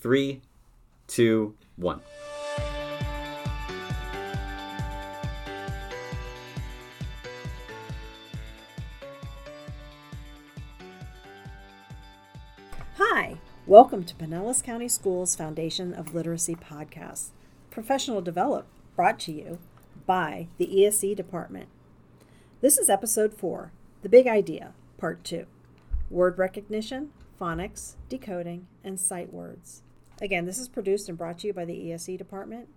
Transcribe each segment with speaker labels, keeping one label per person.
Speaker 1: Three, two, one.
Speaker 2: Hi, welcome to Pinellas County Schools Foundation of Literacy podcast, professional develop brought to you by the ESE department. This is episode 4, The Big Idea, part 2. Word recognition, phonics, decoding, and sight words. Again, this is produced and brought to you by the ESE department.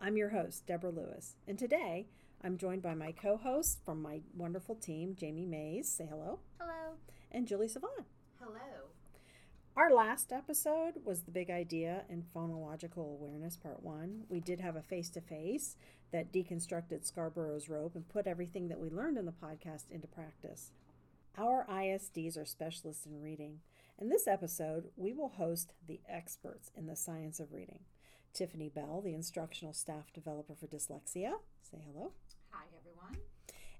Speaker 2: I'm your host, Deborah Lewis, and today I'm joined by my co-host from my wonderful team, Jamie Mays. Say hello.
Speaker 3: Hello.
Speaker 2: And Julie Savant.
Speaker 3: Hello.
Speaker 2: Our last episode was the big idea in phonological awareness, part one. We did have a face to face that deconstructed Scarborough's rope and put everything that we learned in the podcast into practice. Our ISDs are specialists in reading. In this episode, we will host the experts in the science of reading. Tiffany Bell, the instructional staff developer for dyslexia. Say hello.
Speaker 3: Hi, everyone.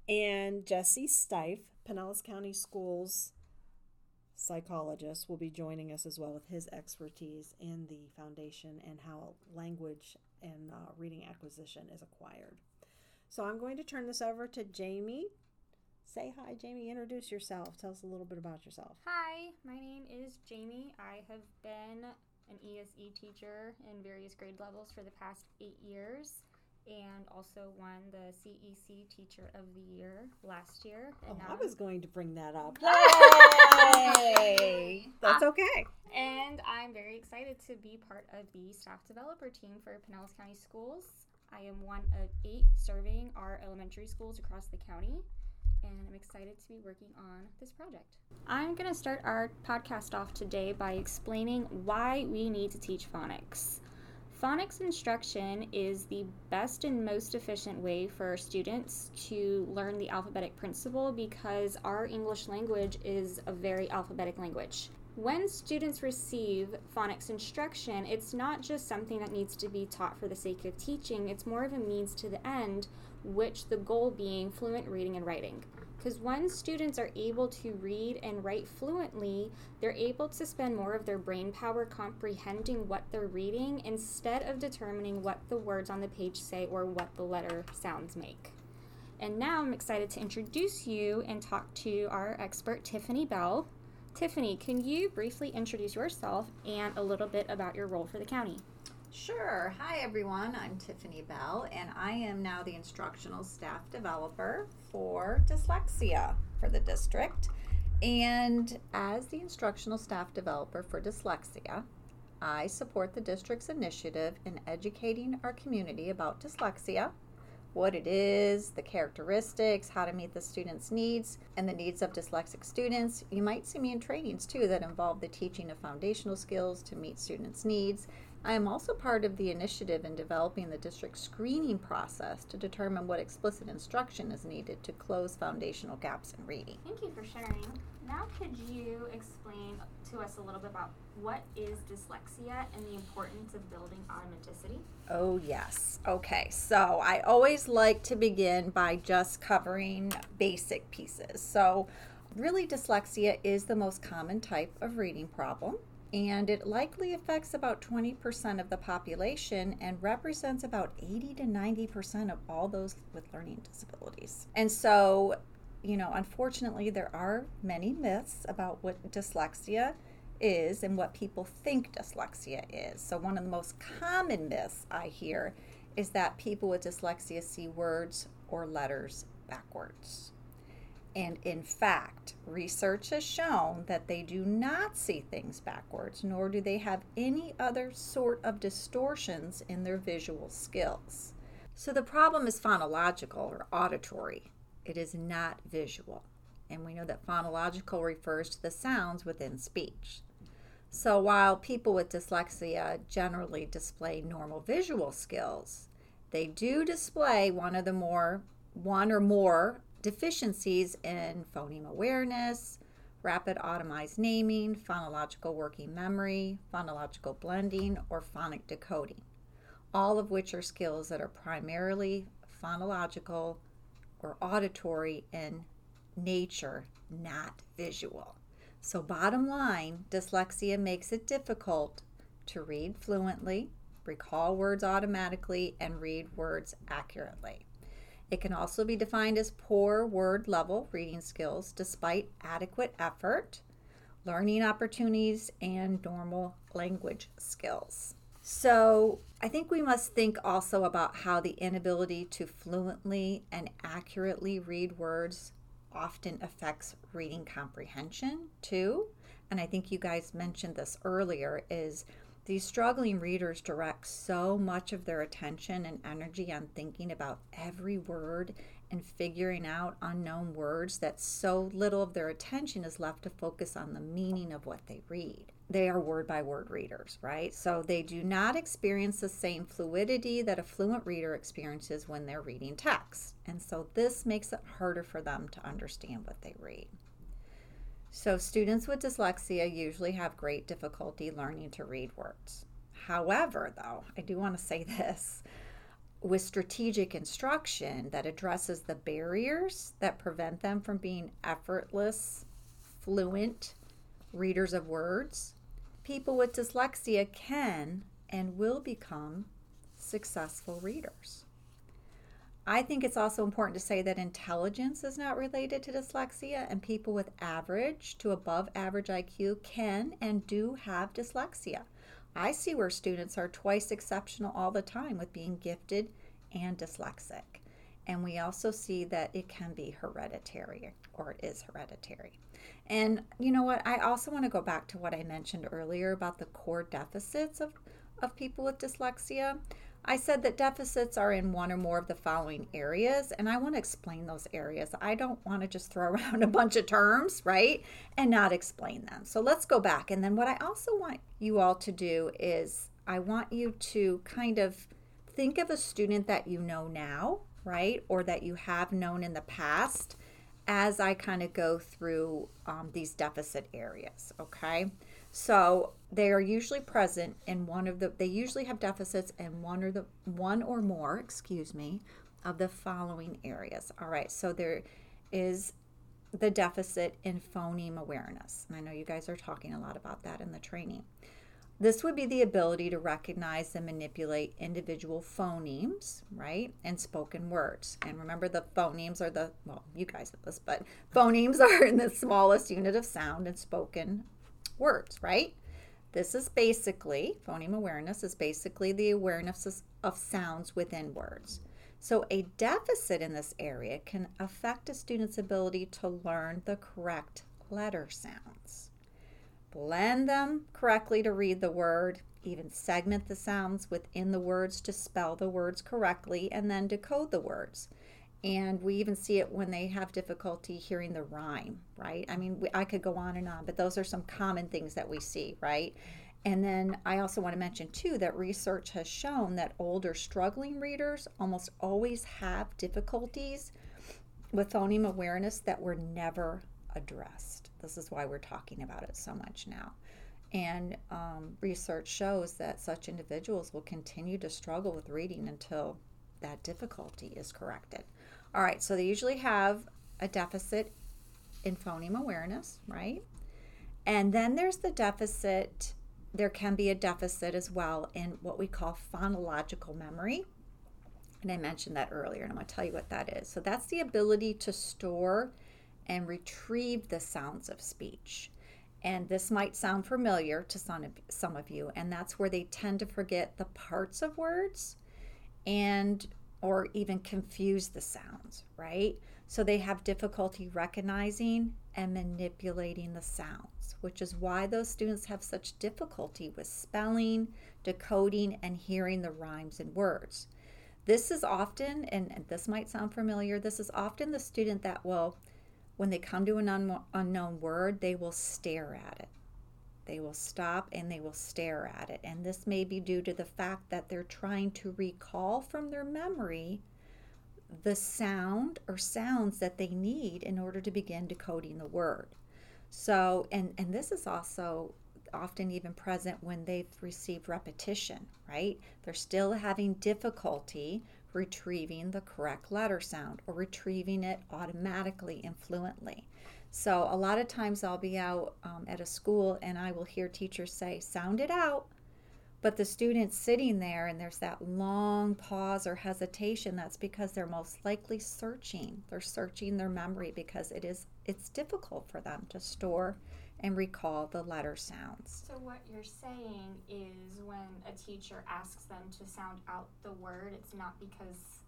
Speaker 2: And Jesse Stife, Pinellas County Schools psychologist, will be joining us as well with his expertise in the foundation and how language and uh, reading acquisition is acquired. So I'm going to turn this over to Jamie. Say hi, Jamie. Introduce yourself. Tell us a little bit about yourself.
Speaker 3: Hi, my name is Jamie. I have been an ESE teacher in various grade levels for the past eight years and also won the CEC Teacher of the Year last year.
Speaker 2: Oh, I was going to bring that up.
Speaker 3: Yay!
Speaker 2: That's okay.
Speaker 3: And I'm very excited to be part of the staff developer team for Pinellas County Schools. I am one of eight serving our elementary schools across the county, and I'm excited to be working on this project. I'm going to start our podcast off today by explaining why we need to teach phonics. Phonics instruction is the best and most efficient way for students to learn the alphabetic principle because our English language is a very alphabetic language. When students receive phonics instruction, it's not just something that needs to be taught for the sake of teaching, it's more of a means to the end, which the goal being fluent reading and writing. Because when students are able to read and write fluently, they're able to spend more of their brain power comprehending what they're reading instead of determining what the words on the page say or what the letter sounds make. And now I'm excited to introduce you and talk to our expert, Tiffany Bell. Tiffany, can you briefly introduce yourself and a little bit about your role for the county?
Speaker 4: Sure. Hi, everyone. I'm Tiffany Bell, and I am now the instructional staff developer for dyslexia for the district. And as the instructional staff developer for dyslexia, I support the district's initiative in educating our community about dyslexia, what it is, the characteristics, how to meet the students' needs, and the needs of dyslexic students. You might see me in trainings too that involve the teaching of foundational skills to meet students' needs. I am also part of the initiative in developing the district screening process to determine what explicit instruction is needed to close foundational gaps in reading.
Speaker 3: Thank you for sharing. Now, could you explain to us a little bit about what is dyslexia and the importance of building automaticity?
Speaker 4: Oh, yes. Okay, so I always like to begin by just covering basic pieces. So, really, dyslexia is the most common type of reading problem, and it likely affects about 20% of the population and represents about 80 to 90% of all those with learning disabilities. And so, you know, unfortunately, there are many myths about what dyslexia is and what people think dyslexia is. So, one of the most common myths I hear is that people with dyslexia see words or letters backwards. And in fact, research has shown that they do not see things backwards, nor do they have any other sort of distortions in their visual skills. So the problem is phonological or auditory, it is not visual. And we know that phonological refers to the sounds within speech. So while people with dyslexia generally display normal visual skills, they do display one of the more one or more deficiencies in phoneme awareness, rapid automized naming, phonological working memory, phonological blending, or phonic decoding, all of which are skills that are primarily phonological or auditory in nature, not visual. So, bottom line, dyslexia makes it difficult to read fluently, recall words automatically, and read words accurately. It can also be defined as poor word level reading skills despite adequate effort, learning opportunities, and normal language skills. So, I think we must think also about how the inability to fluently and accurately read words often affects reading comprehension too. And I think you guys mentioned this earlier is these struggling readers direct so much of their attention and energy on thinking about every word and figuring out unknown words that so little of their attention is left to focus on the meaning of what they read. They are word by word readers, right? So they do not experience the same fluidity that a fluent reader experiences when they're reading text. And so this makes it harder for them to understand what they read. So, students with dyslexia usually have great difficulty learning to read words. However, though, I do want to say this with strategic instruction that addresses the barriers that prevent them from being effortless, fluent readers of words, people with dyslexia can and will become successful readers. I think it's also important to say that intelligence is not related to dyslexia, and people with average to above average IQ can and do have dyslexia. I see where students are twice exceptional all the time with being gifted and dyslexic. And we also see that it can be hereditary or it is hereditary. And you know what? I also want to go back to what I mentioned earlier about the core deficits of, of people with dyslexia. I said that deficits are in one or more of the following areas, and I want to explain those areas. I don't want to just throw around a bunch of terms, right, and not explain them. So let's go back. And then what I also want you all to do is I want you to kind of think of a student that you know now, right, or that you have known in the past as I kind of go through um, these deficit areas, okay? So they are usually present in one of the they usually have deficits in one or the one or more, excuse me, of the following areas. All right. So there is the deficit in phoneme awareness. And I know you guys are talking a lot about that in the training. This would be the ability to recognize and manipulate individual phonemes, right, and spoken words. And remember, the phonemes are the, well, you guys know this, but phonemes are in the smallest unit of sound in spoken words, right? This is basically, phoneme awareness is basically the awareness of sounds within words. So, a deficit in this area can affect a student's ability to learn the correct letter sounds, blend them correctly to read the word, even segment the sounds within the words to spell the words correctly, and then decode the words and we even see it when they have difficulty hearing the rhyme right? I mean we, i could go on and on but those are some common things that we see right? And then i also want to mention too that research has shown that older struggling readers almost always have difficulties with phoneme awareness that were never addressed. This is why we're talking about it so much now. And um, research shows that such individuals will continue to struggle with reading until that difficulty is corrected. All right, so they usually have a deficit in phoneme awareness, right? And then there's the deficit, there can be a deficit as well in what we call phonological memory. And I mentioned that earlier, and I'm going to tell you what that is. So that's the ability to store and retrieve the sounds of speech. And this might sound familiar to some of, some of you, and that's where they tend to forget the parts of words and or even confuse the sounds, right? So they have difficulty recognizing and manipulating the sounds, which is why those students have such difficulty with spelling, decoding, and hearing the rhymes and words. This is often, and this might sound familiar, this is often the student that will, when they come to an un- unknown word, they will stare at it. They will stop and they will stare at it. And this may be due to the fact that they're trying to recall from their memory the sound or sounds that they need in order to begin decoding the word. So, and, and this is also often even present when they've received repetition, right? They're still having difficulty retrieving the correct letter sound or retrieving it automatically and fluently. So a lot of times I'll be out um, at a school and I will hear teachers say, sound it out. But the student's sitting there and there's that long pause or hesitation, that's because they're most likely searching. They're searching their memory because it is it's difficult for them to store and recall the letter sounds.
Speaker 3: So, what you're saying is when a teacher asks them to sound out the word, it's not because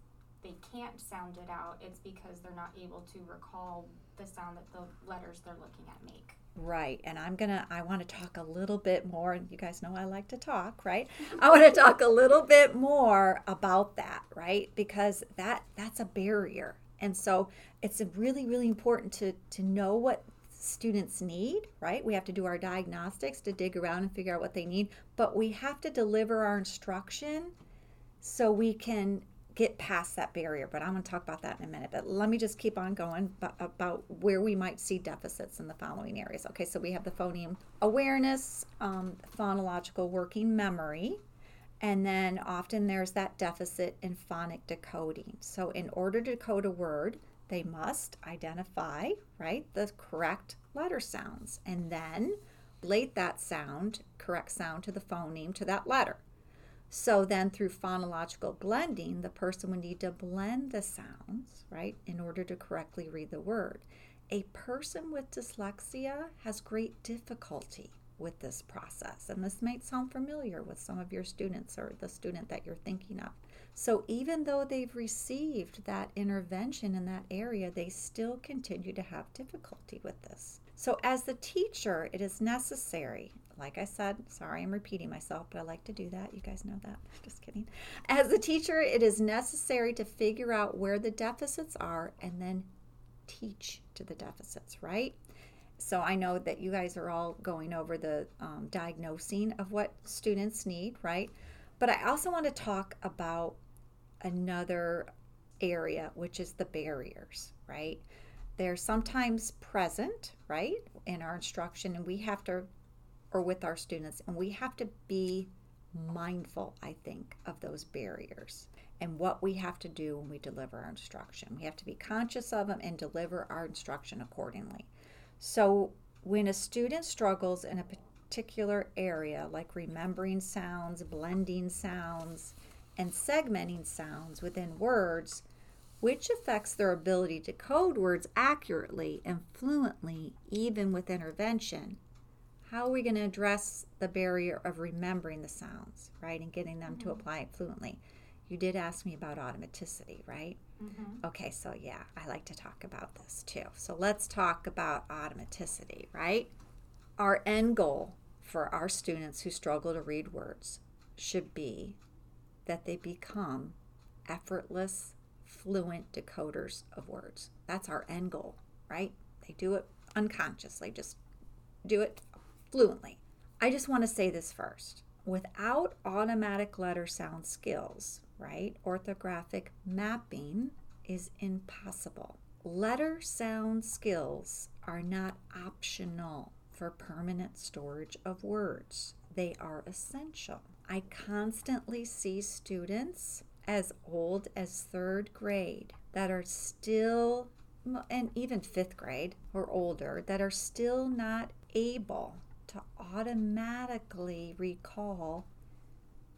Speaker 3: they can't sound it out, it's because they're not able to recall the sound that the letters they're looking at make.
Speaker 4: Right. And I'm going to, I want to talk a little bit more. And you guys know I like to talk, right? I want to talk a little bit more about that, right? Because that, that's a barrier. And so it's really, really important to, to know what students need, right? We have to do our diagnostics to dig around and figure out what they need, but we have to deliver our instruction so we can get past that barrier. But I'm going to talk about that in a minute. But let me just keep on going about where we might see deficits in the following areas. Okay, so we have the phoneme awareness, um, phonological working memory, and then often there's that deficit in phonic decoding. So, in order to decode a word, they must identify, right, the correct letter sounds and then relate that sound, correct sound to the phoneme to that letter. So then through phonological blending, the person would need to blend the sounds, right, in order to correctly read the word. A person with dyslexia has great difficulty with this process. And this might sound familiar with some of your students or the student that you're thinking of. So even though they've received that intervention in that area, they still continue to have difficulty with this. So as the teacher, it is necessary like I said, sorry I'm repeating myself, but I like to do that. You guys know that. Just kidding. As a teacher, it is necessary to figure out where the deficits are and then teach to the deficits, right? So I know that you guys are all going over the um, diagnosing of what students need, right? But I also want to talk about another area, which is the barriers, right? They're sometimes present, right, in our instruction, and we have to, or with our students, and we have to be mindful, I think, of those barriers and what we have to do when we deliver our instruction. We have to be conscious of them and deliver our instruction accordingly. So, when a student struggles in a particular area, like remembering sounds, blending sounds, and segmenting sounds within words, which affects their ability to code words accurately and fluently, even with intervention, how are we going to address the barrier of remembering the sounds, right, and getting them mm-hmm. to apply it fluently? You did ask me about automaticity, right? Mm-hmm. Okay, so yeah, I like to talk about this too. So let's talk about automaticity, right? Our end goal for our students who struggle to read words should be that they become effortless, fluent decoders of words. That's our end goal, right? They do it unconsciously, just do it fluently. I just want to say this first. Without automatic letter sound skills, right? Orthographic mapping is impossible. Letter sound skills are not optional for permanent storage of words, they are essential. I constantly see students as old as third grade that are still, and even fifth grade or older, that are still not able to automatically recall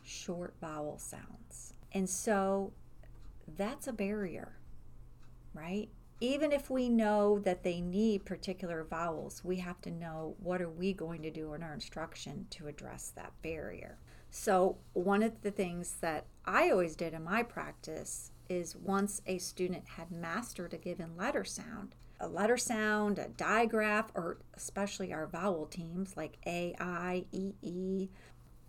Speaker 4: short vowel sounds. And so that's a barrier, right? Even if we know that they need particular vowels, we have to know what are we going to do in our instruction to address that barrier. So, one of the things that I always did in my practice is once a student had mastered a given letter sound, a letter sound, a digraph, or especially our vowel teams like A, I, E, E,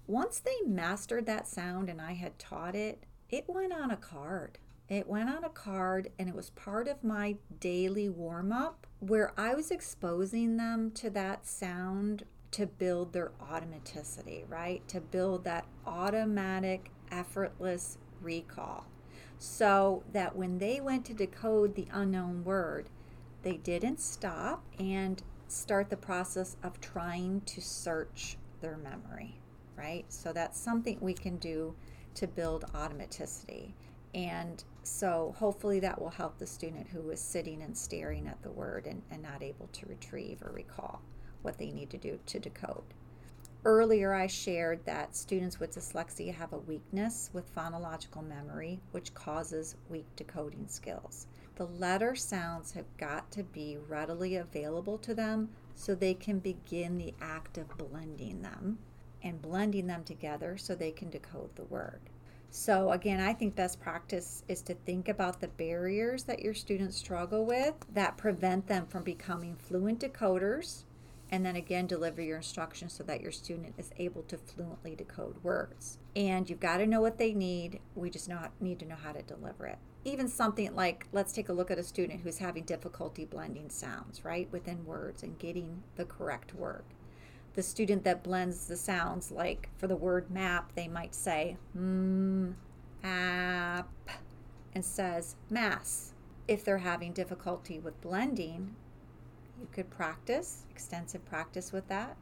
Speaker 4: once they mastered that sound and I had taught it, it went on a card. It went on a card and it was part of my daily warm up where I was exposing them to that sound to build their automaticity, right? To build that automatic, effortless recall. So that when they went to decode the unknown word, they didn't stop and start the process of trying to search their memory, right? So that's something we can do to build automaticity. And so hopefully that will help the student who is sitting and staring at the word and, and not able to retrieve or recall what they need to do to decode. Earlier, I shared that students with dyslexia have a weakness with phonological memory, which causes weak decoding skills. The letter sounds have got to be readily available to them so they can begin the act of blending them and blending them together so they can decode the word. So, again, I think best practice is to think about the barriers that your students struggle with that prevent them from becoming fluent decoders and then again deliver your instruction so that your student is able to fluently decode words. And you've got to know what they need. We just need to know how to deliver it. Even something like let's take a look at a student who's having difficulty blending sounds, right, within words and getting the correct word. The student that blends the sounds, like for the word map, they might say mm, and says mass. If they're having difficulty with blending, you could practice, extensive practice with that,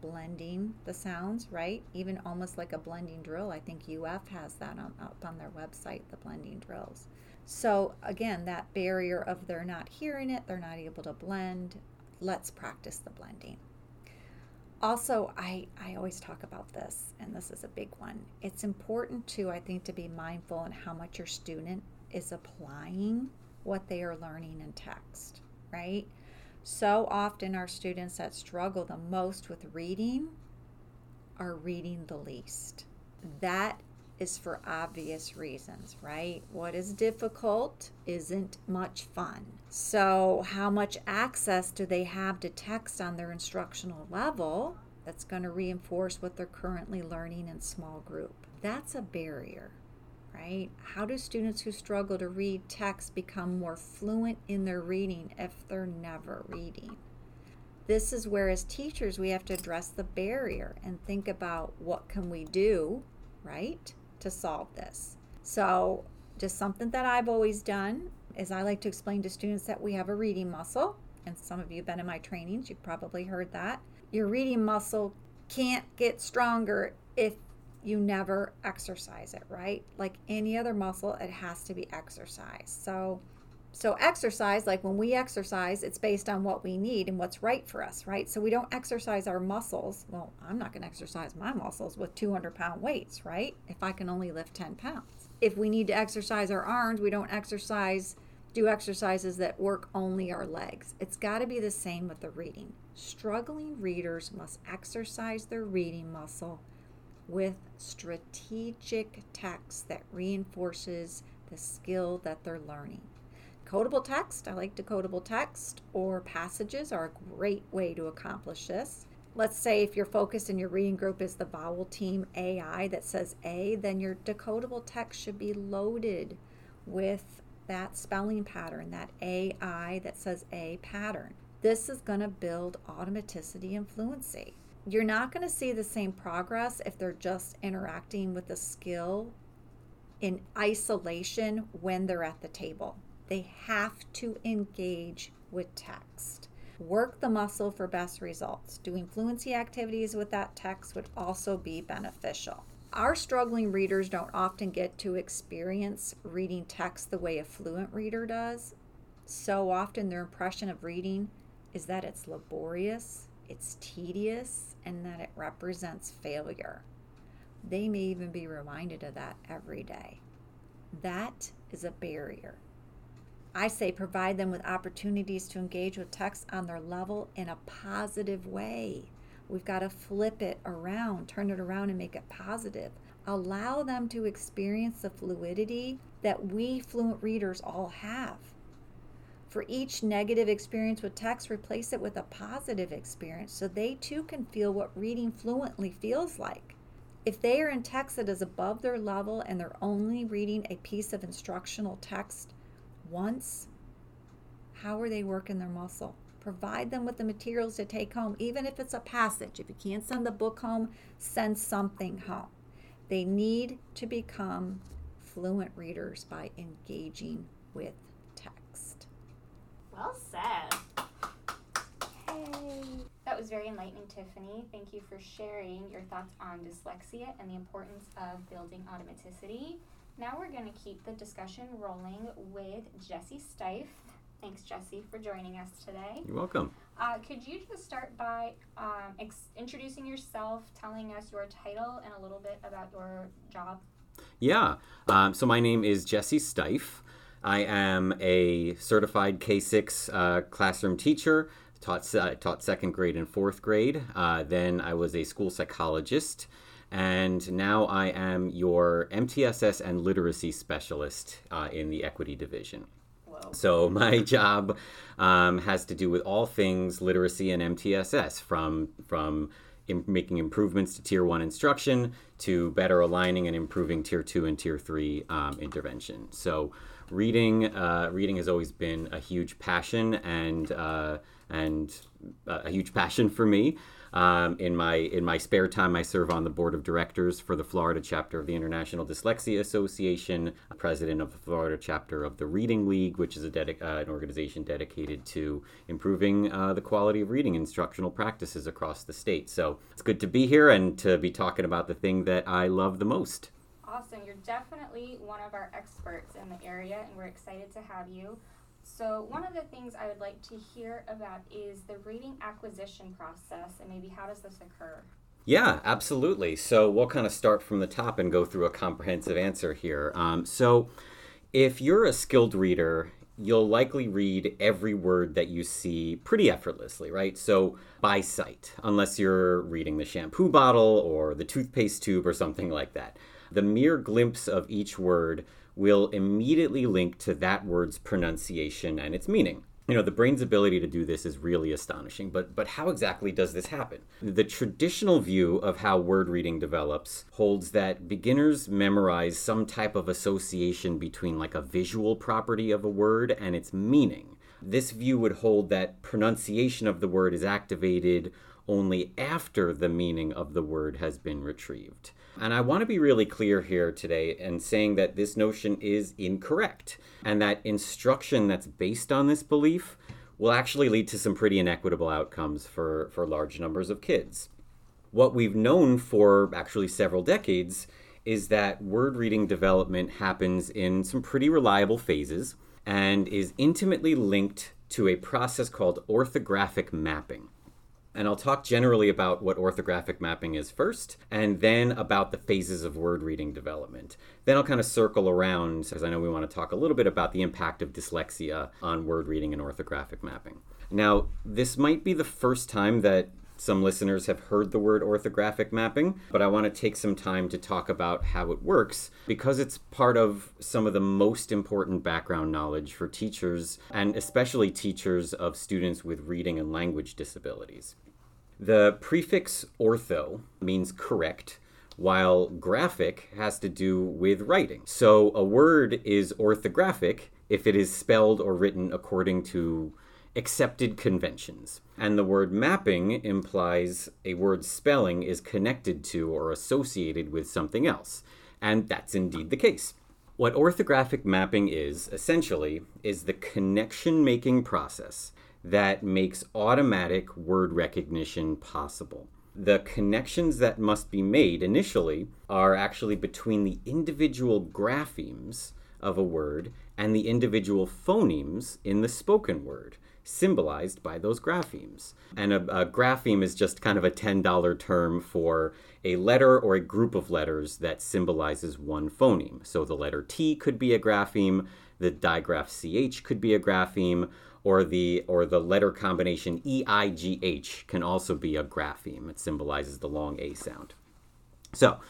Speaker 4: blending the sounds, right? Even almost like a blending drill. I think UF has that on, up on their website, the blending drills. So, again, that barrier of they're not hearing it, they're not able to blend. Let's practice the blending. Also, I, I always talk about this, and this is a big one. It's important too, I think, to be mindful on how much your student is applying what they are learning in text, right? So often, our students that struggle the most with reading are reading the least. That is for obvious reasons, right? What is difficult isn't much fun. So, how much access do they have to text on their instructional level that's going to reinforce what they're currently learning in small group? That's a barrier right? How do students who struggle to read text become more fluent in their reading if they're never reading? This is where as teachers we have to address the barrier and think about what can we do, right, to solve this. So, just something that I've always done is I like to explain to students that we have a reading muscle, and some of you have been in my trainings, you've probably heard that. Your reading muscle can't get stronger if you never exercise it, right? Like any other muscle, it has to be exercised. So, so exercise, like when we exercise, it's based on what we need and what's right for us, right? So we don't exercise our muscles. Well, I'm not going to exercise my muscles with 200 pound weights, right? If I can only lift 10 pounds. If we need to exercise our arms, we don't exercise, do exercises that work only our legs. It's got to be the same with the reading. Struggling readers must exercise their reading muscle with strategic text that reinforces the skill that they're learning. Codable text, I like decodable text or passages are a great way to accomplish this. Let's say if your focus in your reading group is the vowel team AI that says A, then your decodable text should be loaded with that spelling pattern, that AI that says A pattern. This is going to build automaticity and fluency you're not going to see the same progress if they're just interacting with the skill in isolation when they're at the table. They have to engage with text. Work the muscle for best results. Doing fluency activities with that text would also be beneficial. Our struggling readers don't often get to experience reading text the way a fluent reader does. So often, their impression of reading is that it's laborious, it's tedious, and that it represents failure. They may even be reminded of that every day. That is a barrier. I say provide them with opportunities to engage with text on their level in a positive way. We've got to flip it around, turn it around, and make it positive. Allow them to experience the fluidity that we fluent readers all have. For each negative experience with text, replace it with a positive experience so they too can feel what reading fluently feels like. If they are in text that is above their level and they're only reading a piece of instructional text once, how are they working their muscle? Provide them with the materials to take home, even if it's a passage. If you can't send the book home, send something home. They need to become fluent readers by engaging with text.
Speaker 3: well said. Hey. That was very enlightening, Tiffany. Thank you for sharing your thoughts on dyslexia and the importance of building automaticity. Now we're going to keep the discussion rolling with Jesse Steiff. Thanks, Jesse, for joining us today.
Speaker 1: You're welcome.
Speaker 3: Uh, could you just start by um, ex- introducing yourself, telling us your title, and a little bit about your job?
Speaker 1: Yeah. Um, so my name is Jesse Stife. I am a certified K6 uh, classroom teacher. Taught uh, taught second grade and fourth grade. Uh, then I was a school psychologist, and now I am your MTSS and literacy specialist uh, in the equity division.
Speaker 3: Whoa.
Speaker 1: So my job um, has to do with all things literacy and MTSS, from from making improvements to Tier One instruction to better aligning and improving Tier Two and Tier Three um, intervention. So reading uh, reading has always been a huge passion and uh, and uh, a huge passion for me. Um, in my in my spare time, I serve on the board of directors for the Florida chapter of the International Dyslexia Association, president of the Florida chapter of the Reading League, which is a dedic- uh, an organization dedicated to improving uh, the quality of reading instructional practices across the state. So it's good to be here and to be talking about the thing that I love the most.
Speaker 3: Awesome. You're definitely one of our experts in the area, and we're excited to have you. So, one of the things I would like to hear about is the reading acquisition process, and maybe how does this occur?
Speaker 1: Yeah, absolutely. So we'll kind of start from the top and go through a comprehensive answer here. Um, so, if you're a skilled reader, you'll likely read every word that you see pretty effortlessly, right? So, by sight, unless you're reading the shampoo bottle or the toothpaste tube or something like that. The mere glimpse of each word will immediately link to that word's pronunciation and its meaning. You know, the brain's ability to do this is really astonishing, but but how exactly does this happen? The traditional view of how word reading develops holds that beginners memorize some type of association between like a visual property of a word and its meaning. This view would hold that pronunciation of the word is activated only after the meaning of the word has been retrieved. And I want to be really clear here today in saying that this notion is incorrect and that instruction that's based on this belief will actually lead to some pretty inequitable outcomes for, for large numbers of kids. What we've known for actually several decades is that word reading development happens in some pretty reliable phases and is intimately linked to a process called orthographic mapping. And I'll talk generally about what orthographic mapping is first, and then about the phases of word reading development. Then I'll kind of circle around, because I know we want to talk a little bit about the impact of dyslexia on word reading and orthographic mapping. Now, this might be the first time that some listeners have heard the word orthographic mapping, but I want to take some time to talk about how it works because it's part of some of the most important background knowledge for teachers and especially teachers of students with reading and language disabilities. The prefix ortho means correct, while graphic has to do with writing. So a word is orthographic if it is spelled or written according to accepted conventions. And the word mapping implies a word's spelling is connected to or associated with something else. And that's indeed the case. What orthographic mapping is, essentially, is the connection making process that makes automatic word recognition possible. The connections that must be made initially are actually between the individual graphemes of a word and the individual phonemes in the spoken word symbolized by those graphemes. And a, a, grapheme is just kind of a $10 term for a letter or a group of letters that symbolizes one phoneme. So the letter T could be a grapheme, the digraph CH could be a grapheme, or the or the letter combination EIGH can also be a grapheme. It symbolizes the long A sound. So,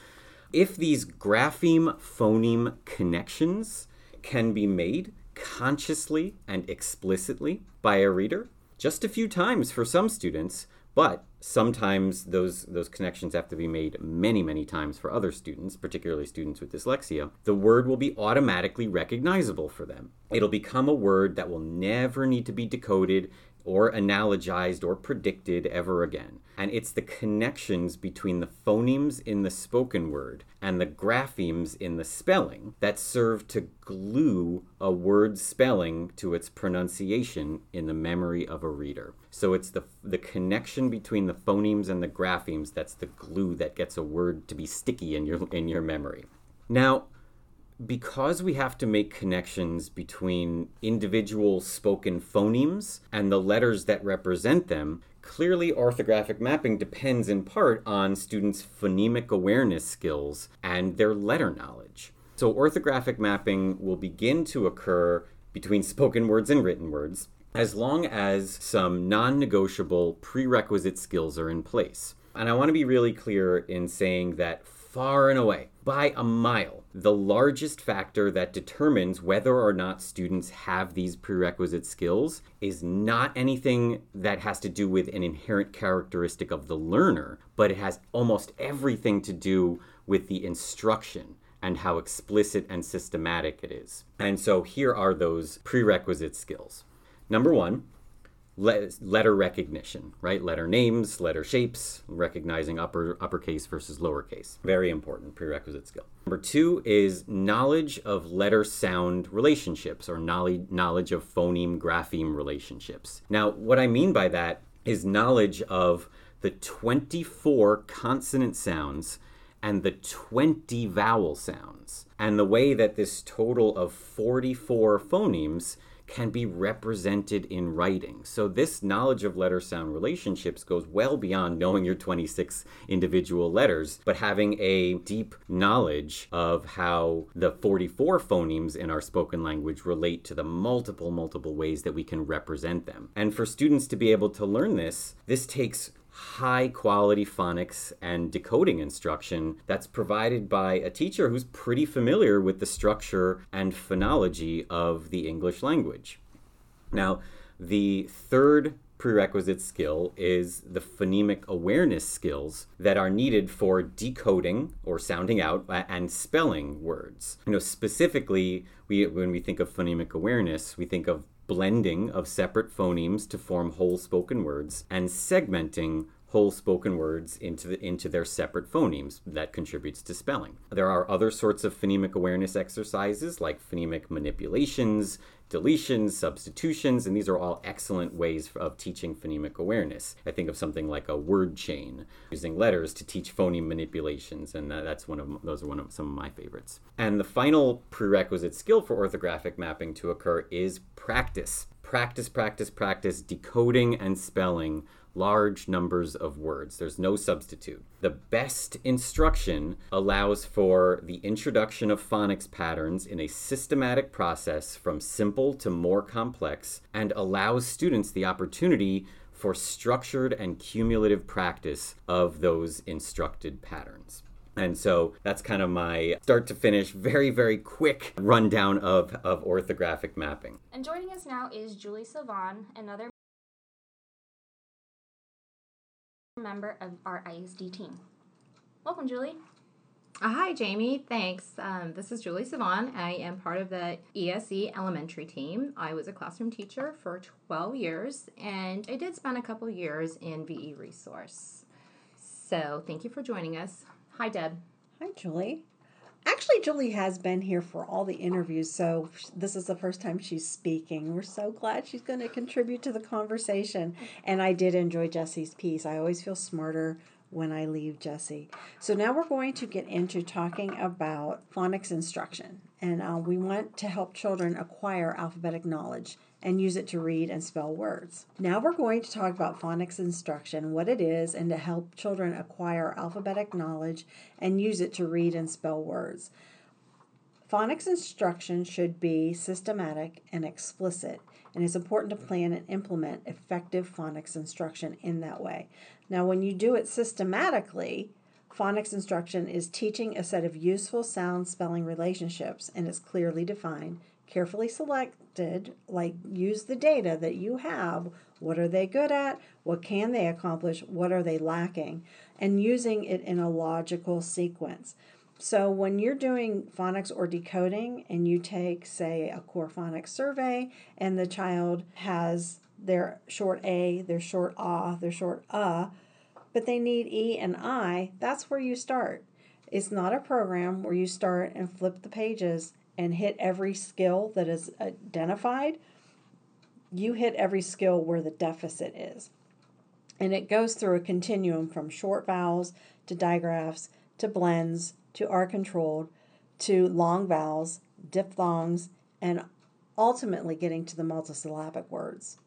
Speaker 1: if these grapheme phoneme connections can be made consciously and explicitly by a reader, just a few times for some students, but sometimes those those connections have to be made many many times for other students particularly students with dyslexia. The word will be automatically recognizable for them. It'll become a word that will never need to be decoded or analogized or predicted ever again. And it's the connections between the phonemes in the spoken word and the graphemes in the spelling that serve to glue a word's spelling to its pronunciation in the memory of a reader. So it's the, the connection between the phonemes and the graphemes that's the glue that gets a word to be sticky in your, in your memory. Now, because we have to make connections between individual spoken phonemes and the letters that represent them, clearly orthographic mapping depends in part on students' phonemic awareness skills and their letter knowledge. So, orthographic mapping will begin to occur between spoken words and written words as long as some non negotiable prerequisite skills are in place. And I want to be really clear in saying that far and away, by a mile, the largest factor that determines whether or not students have these prerequisite skills is not anything that has to do with an inherent characteristic of the learner, but it has almost everything to do with the instruction and how explicit and systematic it is. And so here are those prerequisite skills. Number one, letter recognition, right? Letter names, letter shapes, recognizing upper uppercase versus lowercase. Very important prerequisite skill. Number two is knowledge of letter sound relationships or knowledge of phoneme grapheme relationships. Now, what I mean by that is knowledge of the 24 consonant sounds and the 20 vowel sounds, and the way that this total of 44 phonemes can be represented in writing. So, this knowledge of letter sound relationships goes well beyond knowing your 26 individual letters, but having a deep knowledge of how the 44 phonemes in our spoken language relate to the multiple, multiple ways that we can represent them. And for students to be able to learn this, this takes high quality phonics and decoding instruction that's provided by a teacher who's pretty familiar with the structure and phonology of the English language. Now, the third prerequisite skill is the phonemic awareness skills that are needed for decoding or sounding out and spelling words. You know, specifically, we when we think of phonemic awareness, we think of blending of separate phonemes to form whole spoken words, and segmenting whole spoken words into the, into their separate phonemes that contributes to spelling. There are other sorts of phonemic awareness exercises like phonemic manipulations, deletions, substitutions, and these are all excellent ways of teaching phonemic awareness. I think of something like a word chain, using letters to teach phoneme manipulations, and that's one of those are one of some of my favorites. And the final prerequisite skill for orthographic mapping to occur is practice. Practice, practice, practice decoding and spelling large numbers of words. There's no substitute. The best instruction allows for the introduction of phonics patterns in a systematic process from simple to more complex and allows students the opportunity for structured and cumulative practice of those instructed patterns. And so that's kind of my start to finish, very, very quick rundown of, of orthographic mapping.
Speaker 3: And joining us now is Julie Savon, another member of our ISD team. Welcome, Julie.
Speaker 5: Uh, hi, Jamie. Thanks. Um, this is Julie Savon. I am part of the ESE elementary team. I was a classroom teacher for 12 years, and I did spend a couple years in VE Resource. So, thank you for joining us. Hi, Deb.
Speaker 2: Hi, Julie. Actually, Julie has been here for all the interviews, so this is the first time she's speaking. We're so glad she's going to contribute to the conversation. And I did enjoy Jesse's piece. I always feel smarter when I leave Jesse. So now we're going to get into talking about phonics instruction. And uh, we want to help children acquire alphabetic knowledge and use it to read and spell words. Now we're going to talk about phonics instruction, what it is, and to help children acquire alphabetic knowledge and use it to read and spell words. Phonics instruction should be systematic and explicit, and it's important to plan and implement effective phonics instruction in that way. Now, when you do it systematically, phonics instruction is teaching a set of useful sound spelling relationships and is clearly defined carefully selected, like use the data that you have. What are they good at? What can they accomplish? What are they lacking? And using it in a logical sequence. So when you're doing phonics or decoding and you take, say, a core phonics survey and the child has their short A, their short ah, their short uh, but they need E and I, that's where you start. It's not a program where you start and flip the pages and hit every skill that is identified, you hit every skill where the deficit is. And it goes through a continuum from short vowels to digraphs to blends to R controlled to long vowels, diphthongs, and ultimately getting to the multisyllabic words.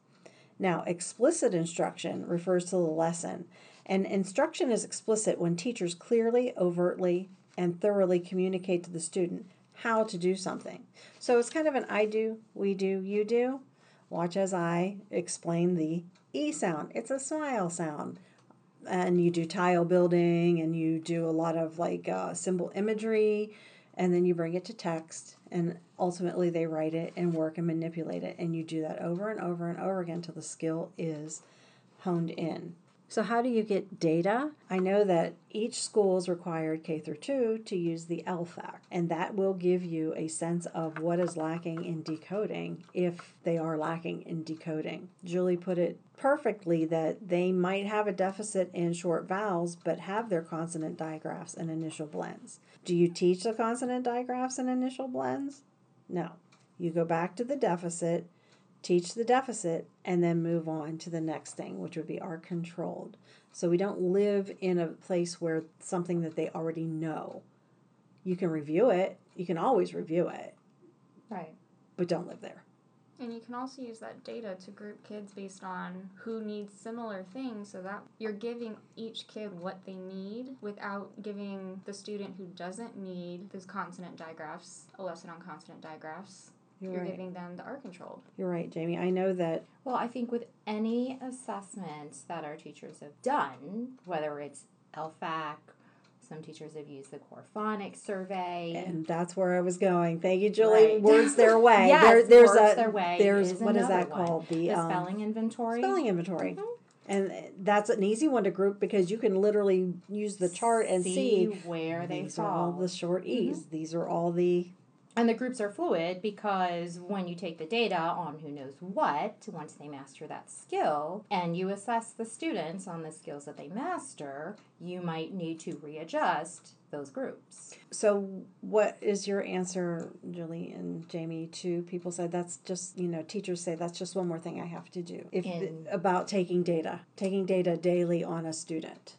Speaker 2: Now, explicit instruction refers to the lesson, and instruction is explicit when teachers clearly, overtly, and thoroughly communicate to the student how to do something. So it's kind of an I do, we do, you do. Watch as I explain the E sound. It's a smile sound. And you do tile building and you do a lot of like uh, symbol imagery, and then you bring it to text, and ultimately they write it and work and manipulate it. And you do that over and over and over again till the skill is honed in. So how do you get data? I know that each school is required K through 2 to use the LSAC, and that will give you a sense of what is lacking in decoding if they are lacking in decoding. Julie put it perfectly that they might have a deficit in short vowels but have their consonant digraphs and initial blends. Do you teach the consonant digraphs and initial blends? No. You go back to the deficit teach the deficit, and then move on to the next thing, which would be R controlled. So we don't live in a place where something that they already know. You can review it, you can always review it,
Speaker 5: Right.
Speaker 2: but don't live there.
Speaker 3: And you can also use that data to group kids based on who needs similar things so that you're giving each kid what they need without giving the student who doesn't need those consonant digraphs a lesson on consonant digraphs.
Speaker 2: You're,
Speaker 3: You're
Speaker 2: right.
Speaker 3: giving them the R controlled.
Speaker 2: You're right, Jamie. I know that
Speaker 5: Well, I think with any assessments that our teachers have done, whether it's LFAC, some teachers have used the core phonics survey.
Speaker 2: and that's where I was going. Thank you, Julie.
Speaker 5: Right.
Speaker 2: Words their way.
Speaker 5: yes,
Speaker 2: There- there's
Speaker 5: words
Speaker 2: a
Speaker 5: their way.
Speaker 2: there's
Speaker 5: is
Speaker 2: what is that
Speaker 5: one.
Speaker 2: called? The,
Speaker 5: The
Speaker 2: um,
Speaker 5: spelling inventory.
Speaker 2: spelling inventory.
Speaker 5: Mhm.
Speaker 2: And that's an easy one to group because you can literally use the chart and see,
Speaker 5: where they fall.
Speaker 2: these are all the short e's. These are all the
Speaker 5: And the groups are fluid because when you take the data on who knows what, once they master that skill, and you assess the students on the skills that they master, you might need to readjust those groups.
Speaker 2: So, what is your answer, Julie and Jamie, to people said that's just, you know, teachers say that's just one more thing I have to do. If
Speaker 5: In-
Speaker 2: about taking data, taking data daily on a student.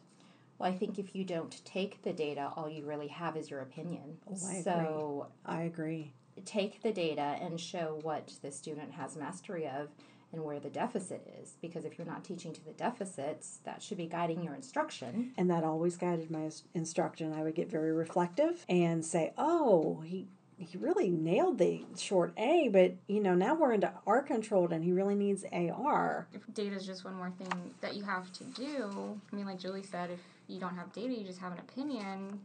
Speaker 5: Well, I think if you don't take the data, all you really have is your opinion.
Speaker 2: Oh, I
Speaker 5: so
Speaker 2: I agree.
Speaker 5: take the data and show what the student has mastery of and where the deficit is. Because if you're not teaching to the deficits, that should be guiding your instruction.
Speaker 2: And that always guided my ins- instruction. I would get very reflective and say, "Oh, he he really nailed the short A, but you know, now we're into R controlled and he really needs AR."
Speaker 3: If data is just one more thing that you have to do, I mean, like Julie said, if you don't have data, you just have an opinion.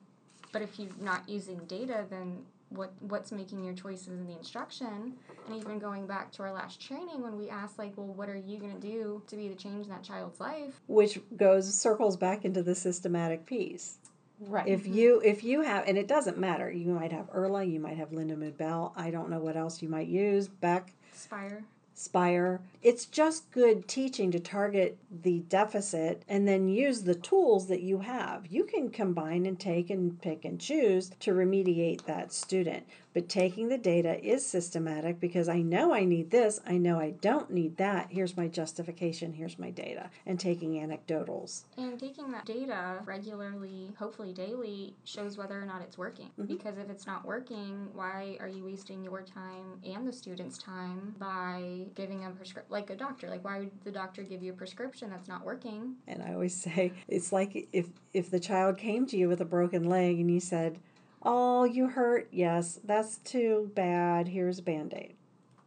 Speaker 3: But if you're not using data, then what what's making your choices in the instruction? And even going back to our last training when we asked, like, well, what are you going to do to be the change in that child's life?
Speaker 2: Which goes circles back into the systematic piece.
Speaker 5: Right.
Speaker 2: If mm-hmm. you if you have and it doesn't matter, you might have Erla, you might have Lindamood-Bell, I don't know what else you might use, Beck,
Speaker 3: Spire.
Speaker 2: Spire. It's just good teaching to target the deficit and then use the tools that you have. You can combine and take and pick and choose to remediate that student. But taking the data is systematic because I know I need this, I know I don't need that. Here's my justification, here's my data, and taking anecdotals.
Speaker 3: And taking that data regularly, hopefully daily, shows whether or not it's working. Mm-hmm. Because if it's not working, why are you wasting your time and the student's time by giving them prescription? Like a doctor, like why would the doctor give you a prescription that's not working?
Speaker 2: And I always say it's like if if the child came to you with a broken leg and you said, "Oh, you hurt? Yes, that's too bad. Here's a band-aid."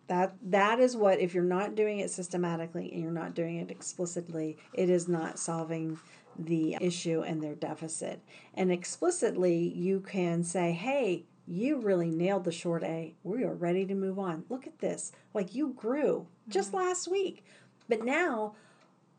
Speaker 2: That that is what if you're not doing it systematically and you're not doing it explicitly, it is not solving the issue and their deficit. And explicitly, you can say, "Hey, you really nailed the short A. We are ready to move on. Look at this. Like you grew just mm-hmm. last week. But now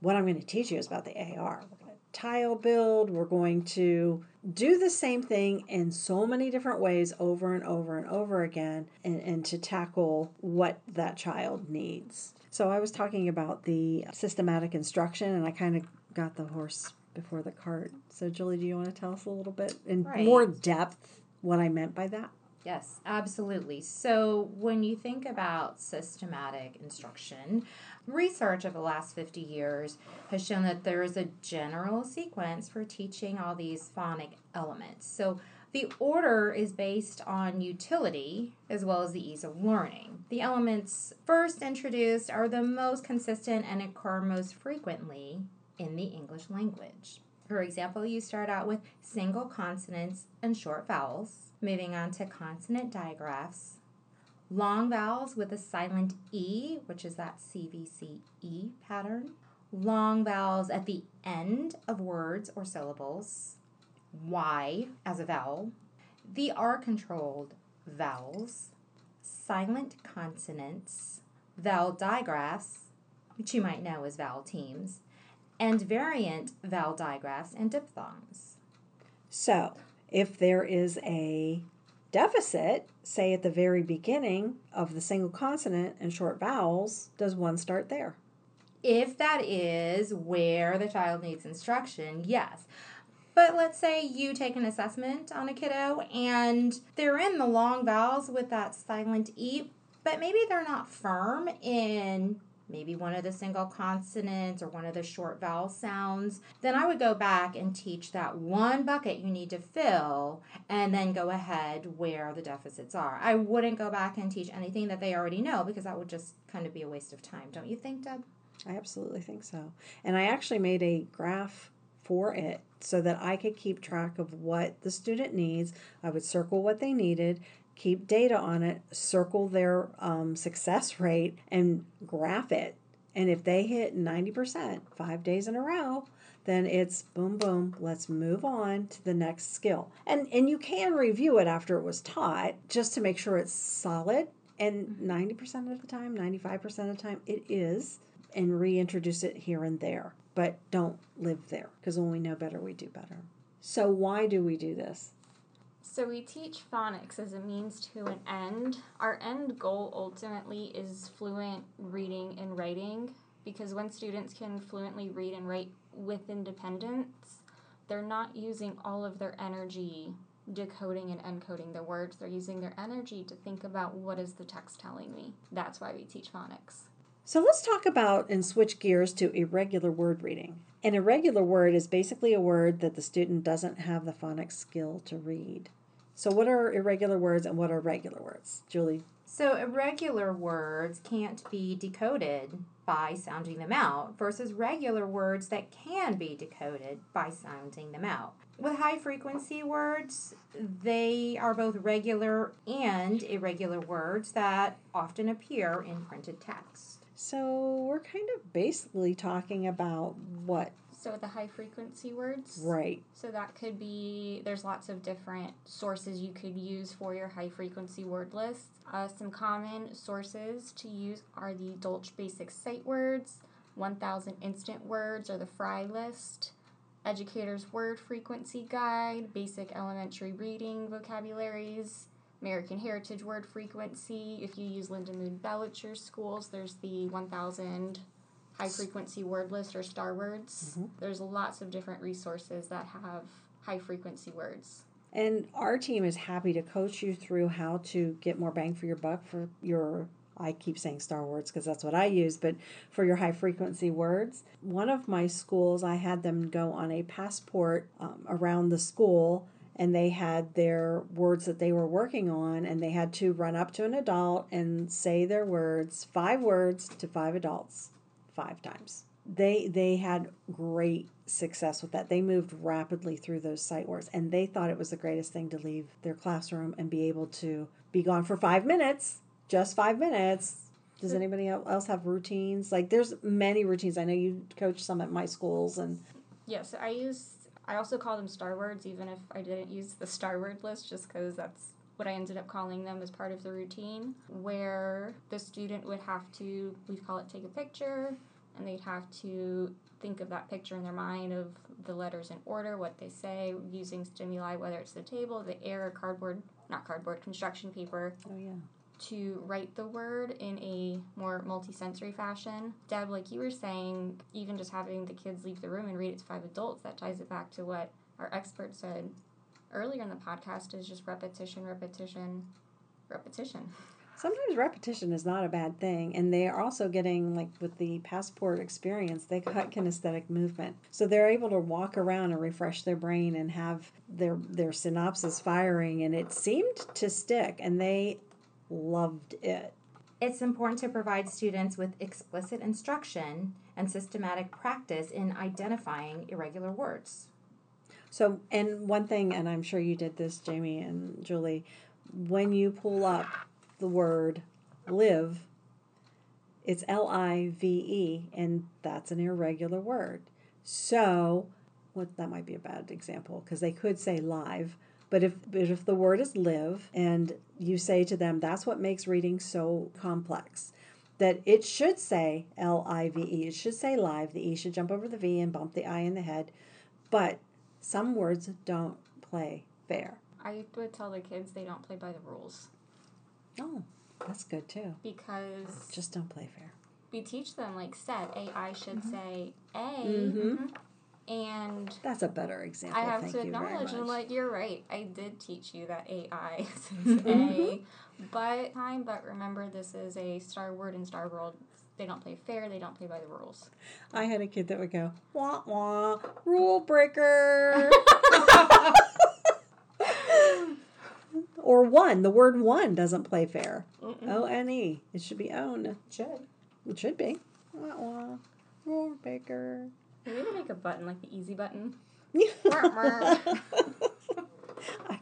Speaker 2: what I'm going to teach you is about the AR. We're going to tile build. We're going to do the same thing in so many different ways over and over and over again and, and to tackle what that child needs. So I was talking about the systematic instruction and I kind of got the horse before the cart. So Julie, do you want to tell us a little bit in
Speaker 5: Right.
Speaker 2: more depth what I meant by that?
Speaker 5: Yes, absolutely. So, when you think about systematic instruction, research of the last 50 years has shown that there is a general sequence for teaching all these phonic elements. So, The order is based on utility as well as the ease of learning. The elements first introduced are the most consistent and occur most frequently in the English language. For example, you start out with single consonants and short vowels, moving on to consonant digraphs, long vowels with a silent E, which is that CVCE pattern, long vowels at the end of words or syllables, Y as a vowel, the R controlled vowels, silent consonants, vowel digraphs, which you might know as vowel teams, and variant vowel digraphs and diphthongs.
Speaker 2: So, if there is a deficit, say at the very beginning of the single consonant and short vowels, does one start there?
Speaker 5: If that is where the child needs instruction, yes. But let's say you take an assessment on a kiddo and they're in the long vowels with that silent E, but maybe they're not firm in maybe one of the single consonants or one of the short vowel sounds, then I would go back and teach that one bucket you need to fill and then go ahead where the deficits are. I wouldn't go back and teach anything that they already know because that would just kind of be a waste of time, don't you think, Deb?
Speaker 2: I absolutely think so. And I actually made a graph for it so that I could keep track of what the student needs. I would circle what they needed, keep data on it, circle their um, success rate, and graph it. And if they hit 90% five days in a row, then it's boom, boom, let's move on to the next skill. And, and you can review it after it was taught just to make sure it's solid. And 90% of the time, 95% of the time, it is. And reintroduce it here and there. But don't live there because when we know better, we do better. So, why do we do this?
Speaker 3: So we teach phonics as a means to an end. Our end goal ultimately is fluent reading and writing because when students can fluently read and write with independence, they're not using all of their energy decoding and encoding the words. They're using their energy to think about what is the text telling me. That's why we teach phonics.
Speaker 2: So let's talk about and switch gears to irregular word reading. An irregular word is basically a word that the student doesn't have the phonics skill to read. So, what are irregular words and what are regular words? Julie.
Speaker 5: So, irregular words can't be decoded by sounding them out versus regular words that can be decoded by sounding them out. With high frequency words, they are both regular and irregular words that often appear in printed text.
Speaker 2: So, we're kind of basically talking about what
Speaker 3: so the high frequency words.
Speaker 2: Right.
Speaker 3: So that could be there's lots of different sources you could use for your high frequency word list. Uh, some common sources to use are the Dolch Basic Sight Words, 1000 Instant Words, or the Fry List. Educator's Word Frequency Guide, Basic Elementary Reading Vocabularies, American Heritage Word Frequency. If you use Lindenwood Bellicher Schools, there's the 1000 high frequency word list or star words. Mm-hmm. There's lots of different resources that have high frequency words.
Speaker 2: And our team is happy to coach you through how to get more bang for your buck for your I keep saying star words because that's what I use, but for your high frequency words. One of my schools, I had them go on a passport um, around the school and they had their words that they were working on and they had to run up to an adult and say their words, five words to five adults five times. They they had great success with that. They moved rapidly through those sight words and they thought it was the greatest thing to leave their classroom and be able to be gone for 5 minutes, just 5 minutes. Does anybody else have routines? Like there's many routines. I know you coach some at my schools and
Speaker 3: Yes, I use I also call them star words even if I didn't use the star word list just cuz that's what I ended up calling them as part of the routine, where the student would have to, we call it take a picture, and they'd have to think of that picture in their mind of the letters in order, what they say, using stimuli, whether it's the table, the air, cardboard, not cardboard, construction paper.
Speaker 2: Oh, yeah.
Speaker 3: To write the word in a more multisensory fashion. Deb, like you were saying, even just having the kids leave the room and read it to five adults, that ties it back to what our expert said earlier in the podcast is just repetition, repetition, repetition.
Speaker 2: Sometimes repetition is not a bad thing, and they are also getting like with the passport experience, they got kinesthetic movement, so they're able to walk around and refresh their brain and have their their synapses firing, and it seemed to stick, and they loved it.
Speaker 5: It's important to provide students with explicit instruction and systematic practice in identifying irregular words.
Speaker 2: So, and one thing, and I'm sure you did this, Jamie and Julie, when you pull up the word live, it's L I V E, and that's an irregular word. So, what that might be a bad example because they could say live, but if but if the word is live and you say to them, that's what makes reading so complex. That it should say L I V E. It should say live. The E should jump over the V and bump the I in the head. But some words don't play fair.
Speaker 3: I would tell the kids they don't play by the rules
Speaker 2: Oh, that's good too.
Speaker 3: because
Speaker 2: Just don't play fair.
Speaker 3: we teach them like set AI should
Speaker 2: Mm-hmm.
Speaker 3: say A,
Speaker 2: Mhm.
Speaker 3: and
Speaker 2: That's a better example.
Speaker 3: I have
Speaker 2: Thank
Speaker 3: to acknowledge. I'm like, you're right. I did teach you that AI says A, but time. But remember, this is a Star Word in Star World. They don't play fair. They don't play by the rules.
Speaker 2: I had a kid that would go, wah wah, rule breaker. or one. The word one doesn't play fair. O N E. It should be own.
Speaker 5: Should.
Speaker 2: It should be. Wah wah, rule breaker.
Speaker 3: Maybe they make a button like the easy button.
Speaker 2: I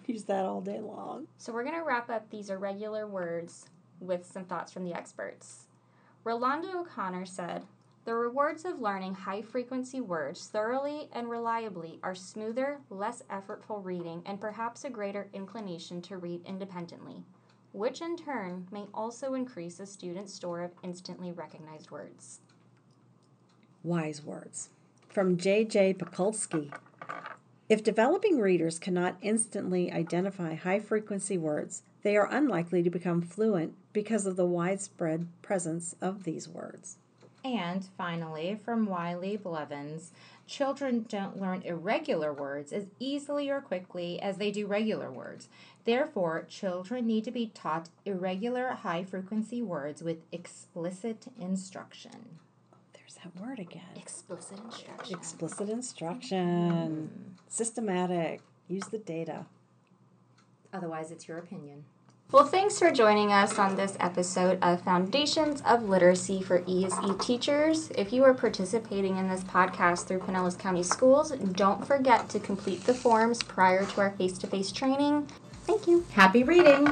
Speaker 2: use that all day long.
Speaker 3: So we're gonna wrap up these irregular words with some thoughts from the experts. Rollanda O'Connor said, The rewards of learning high frequency words thoroughly and reliably are smoother, less effortful reading, and perhaps a greater inclination to read independently, which in turn may also increase a student's store of instantly recognized words.
Speaker 2: Wise words. From J.J. Pikulski. If developing readers cannot instantly identify high frequency words, they are unlikely to become fluent because of the widespread presence of these words.
Speaker 5: And finally, from Wiley Blevins, children don't learn irregular words as easily or quickly as they do regular words. Therefore, children need to be taught irregular high frequency words with explicit instruction.
Speaker 2: There's that word again.
Speaker 3: Explicit instruction.
Speaker 2: Explicit instruction. Hmm. Systematic. Use the data.
Speaker 5: Otherwise, it's your opinion.
Speaker 3: Well, thanks for joining us on this episode of Foundations of Literacy for ESE Teachers. If you are participating in this podcast through Pinellas County Schools, don't forget to complete the forms prior to our face to face training. Thank you.
Speaker 5: Happy reading!